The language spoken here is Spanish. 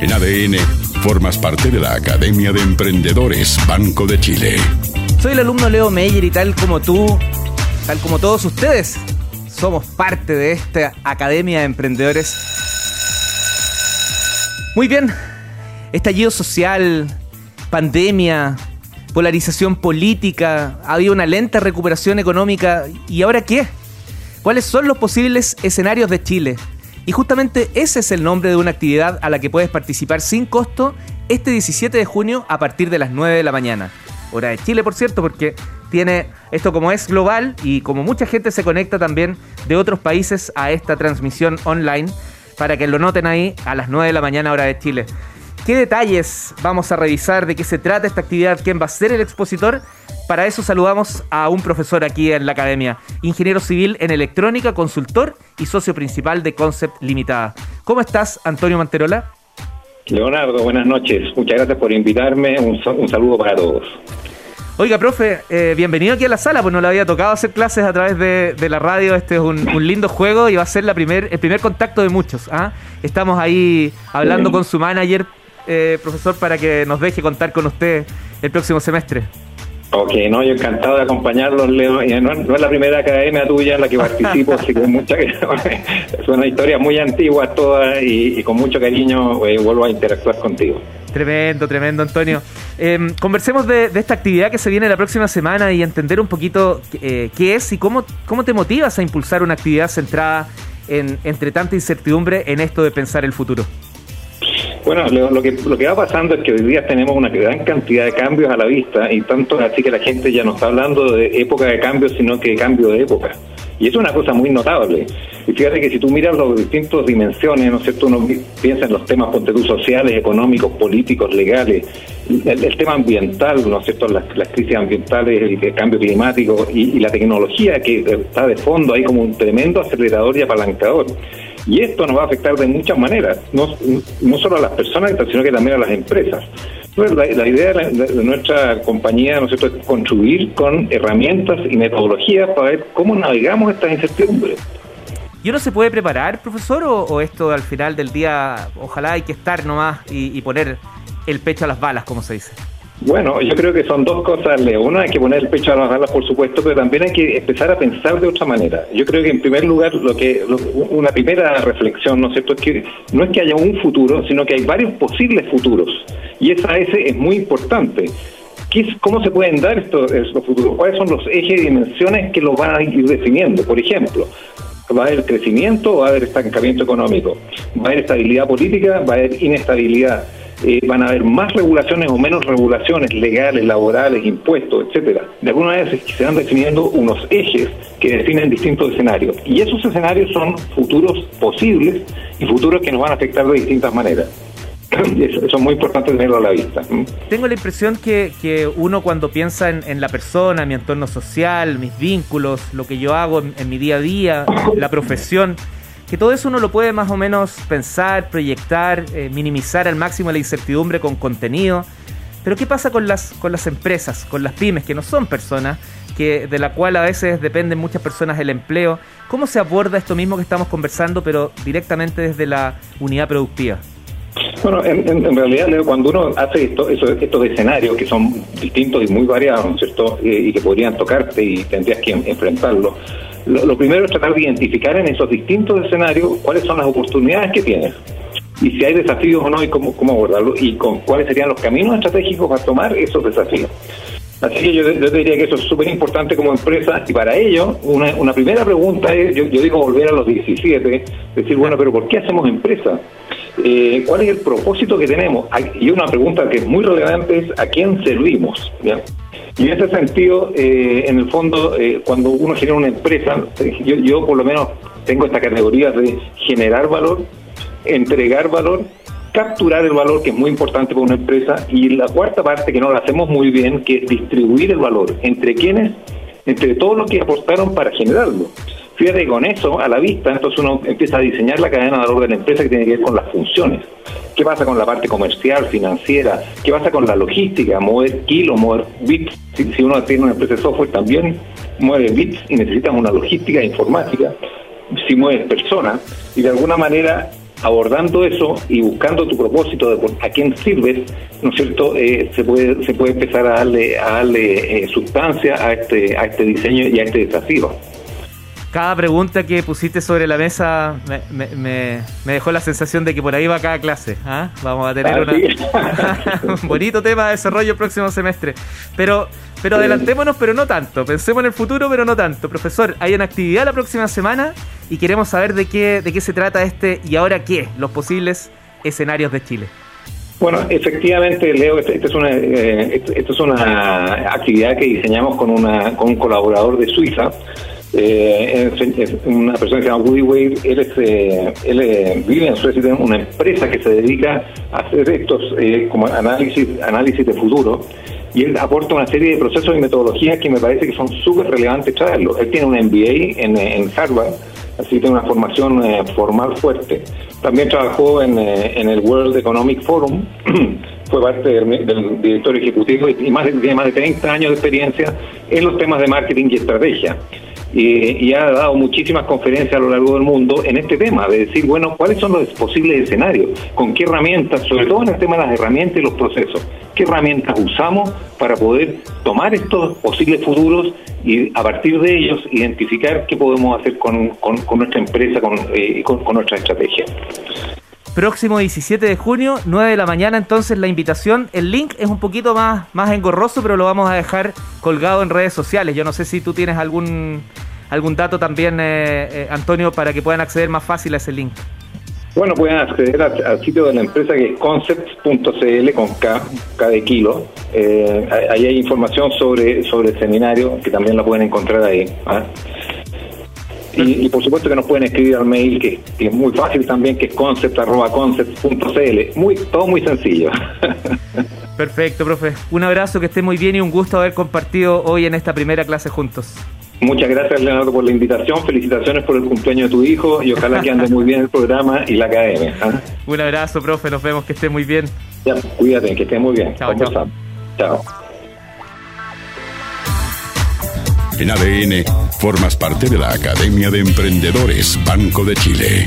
En ADN, formas parte de la Academia de Emprendedores Banco de Chile. Soy el alumno Leo Meyer y tal como tú, tal como todos ustedes, somos parte de esta Academia de Emprendedores. Muy bien, estallido social, pandemia, polarización política, ha habido una lenta recuperación económica. ¿Y ahora qué? ¿Cuáles son los posibles escenarios de Chile? Y justamente ese es el nombre de una actividad a la que puedes participar sin costo este 17 de junio a partir de las 9 de la mañana. Hora de Chile, por cierto, porque tiene esto como es global y como mucha gente se conecta también de otros países a esta transmisión online, para que lo noten ahí a las 9 de la mañana hora de Chile. ¿Qué detalles vamos a revisar? ¿De qué se trata esta actividad? ¿Quién va a ser el expositor? Para eso saludamos a un profesor aquí en la academia, ingeniero civil en electrónica, consultor y socio principal de Concept Limitada. ¿Cómo estás, Antonio Manterola? Leonardo, buenas noches. Muchas gracias por invitarme. Un, saludo para todos. Oiga, profe, eh, bienvenido aquí a la sala, pues no le había tocado hacer clases a través de, la radio. Este es un, lindo juego y va a ser la primer, el primer contacto de muchos. ¿ah? Estamos ahí hablando con su manager eh, profesor, para que nos deje contar con usted el próximo semestre. Ok, no, yo encantado de acompañarlos, Leo. No, no, es la primera academia tuya en la que participo, así que mucha, es una historia muy antigua toda y, con mucho cariño eh, vuelvo a interactuar contigo. Tremendo, tremendo, Antonio. Em, conversemos de, esta actividad que se viene la próxima semana y entender un poquito eh, qué es y cómo, cómo te motivas a impulsar una actividad centrada en, entre tanta incertidumbre en esto de pensar el futuro. Bueno, lo que, lo que va pasando es que hoy día tenemos una gran cantidad de cambios a la vista y tanto así que la gente ya no está hablando de época de cambio, sino que de cambio de época. Y es una cosa muy notable. Y fíjate que si tú miras las distintas dimensiones, ¿no es cierto? Uno piensa en los temas sociales, económicos, políticos, legales, el, tema ambiental, ¿no es cierto? Las, crisis ambientales, el, cambio climático y, y la tecnología que está de fondo ahí como un tremendo acelerador y apalancador. Y esto nos va a afectar de muchas maneras, no, no solo a las personas, sino que también a las empresas. la, idea de, nuestra compañía ¿no es, construir con herramientas y metodologías para ver cómo navegamos estas incertidumbres. ¿Y uno se puede preparar, profesor, o, esto al final del día, ojalá hay que estar nomás y poner el pecho a las balas, como se dice? Bueno, yo creo que son dos cosas, Leo. Uno, hay que poner el pecho a las balas, por supuesto, pero también hay que empezar a pensar de otra manera. Yo creo que, en primer lugar, lo que una primera reflexión, ¿no es cierto?, es que no es que haya un futuro, sino que hay varios posibles futuros. Y esa ese es muy importante. ¿Cómo se pueden dar estos, estos futuros? ¿Cuáles son los ejes y dimensiones que los van a ir definiendo? Por ejemplo, va a haber crecimiento va a haber estancamiento económico, va a haber estabilidad política, va a haber inestabilidad eh, van a haber más regulaciones o menos regulaciones legales, laborales, impuestos, etcétera. De alguna manera se, van definiendo unos ejes que definen distintos escenarios. Y esos escenarios son futuros posibles y futuros que nos van a afectar de distintas maneras. Eso, es muy importante tenerlo a la vista. Tengo la impresión que, que uno cuando piensa en, la persona, mi entorno social, mis vínculos, lo que yo hago en mi día a día, la profesión, que todo eso uno lo puede más o menos pensar, proyectar, eh, minimizar al máximo la incertidumbre con contenido. Pero ¿qué pasa con las, con las empresas, con las pymes, que no son personas, que, de la cual a veces dependen muchas personas el empleo? ¿Cómo se aborda esto mismo que estamos conversando, pero directamente desde la unidad productiva? Bueno, en, realidad, cuando uno hace esto, estos escenarios que son distintos y muy variados, ¿cierto? y que podrían tocarte y tendrías que enfrentarlos, lo, primero es tratar de identificar en esos distintos escenarios cuáles son las oportunidades que tienes y si hay desafíos o no y cómo, cómo abordarlo y con cuáles serían los caminos estratégicos para tomar esos desafíos. Así que yo, diría que eso es súper importante como empresa y para ello una, una primera pregunta es, yo, digo volver a los 17, decir, bueno, pero ¿por qué hacemos empresa? Eh, ¿Cuál es el propósito que tenemos? Y una pregunta que es muy relevante es ¿a quién servimos? Y en ese sentido, eh, en el fondo, eh, cuando uno genera una empresa, yo, yo por lo menos tengo esta categoría de generar valor, entregar valor, capturar el valor, que es muy importante para una empresa, y la cuarta parte que no la hacemos muy bien, que es distribuir el valor. ¿Entre quiénes? Entre todos los que apostaron para generarlo. Fíjate, con eso a la vista, entonces uno empieza a diseñar la cadena de valor de la empresa que tiene que ver con las funciones. ¿Qué pasa con la parte comercial, financiera? ¿Qué pasa con la logística? Mover kilos, mover bits. Si, uno tiene una empresa de software, también mueve bits y necesitas una logística informática. Si mueves personas y de alguna manera abordando eso y buscando tu propósito de a quién sirves, ¿no es cierto? Eh, se puede se puede empezar a darle a darle eh, sustancia a este a este diseño y a este desafío cada pregunta que pusiste sobre la mesa me, me, me, dejó la sensación de que por ahí va cada clase. ¿ah? Vamos a tener un bonito tema de desarrollo el próximo semestre. Pero, pero adelantémonos, pero no tanto. Pensemos en el futuro, pero no tanto. Profesor, hay una actividad la próxima semana y queremos saber de qué, de qué se trata este y ahora qué, los posibles escenarios de Chile. Bueno, efectivamente, Leo, esta este es, una, eh, este es una actividad que diseñamos con, una, con un colaborador de Suiza eh, es, una persona que se llama Woody Wade, él, eh, él eh, vive en Suecia, tiene una empresa que se dedica a hacer estos eh, como análisis, análisis de futuro y él aporta una serie de procesos y metodologías que me parece que son súper relevantes traerlo. Él tiene un MBA en, Harvard, así que tiene una formación formal fuerte. También trabajó en, en el World Economic Forum, fue parte del, director ejecutivo y más tiene más de 30 años de experiencia en los temas de marketing y estrategia y, ha dado muchísimas conferencias a lo largo del mundo en este tema, de decir, bueno, ¿cuáles son los posibles escenarios? ¿Con qué herramientas, sobre todo en el tema de las herramientas y los procesos, qué herramientas usamos para poder tomar estos posibles futuros y a partir de ellos identificar qué podemos hacer con, nuestra empresa y con, con nuestra estrategia? próximo 17 de junio, 9 de la mañana, entonces la invitación, el link es un poquito más, más engorroso, pero lo vamos a dejar colgado en redes sociales. Yo no sé si tú tienes algún, algún dato también, eh, eh, Antonio, para que puedan acceder más fácil a ese link. Bueno, pueden acceder al, sitio de la empresa que es concepts.cl con K, K de kilo. Eh, ahí hay información sobre, sobre el seminario que también la pueden encontrar ahí. ¿ah? Y, por supuesto que nos pueden escribir al mail, que, es muy fácil también, que es concept.concept.cl. Muy, todo muy sencillo. Perfecto, profe. Un abrazo, que esté muy bien y un gusto haber compartido hoy en esta primera clase juntos. Muchas gracias, Leonardo, por la invitación. Felicitaciones por el cumpleaños de tu hijo y ojalá que ande muy bien el programa y la academia. ¿ah? Un abrazo, profe. Nos vemos. Que esté muy bien. Ya, cuídate, que esté muy bien. Chao, chao. chao. En ADN, formas parte de la Academia de Emprendedores Banco de Chile.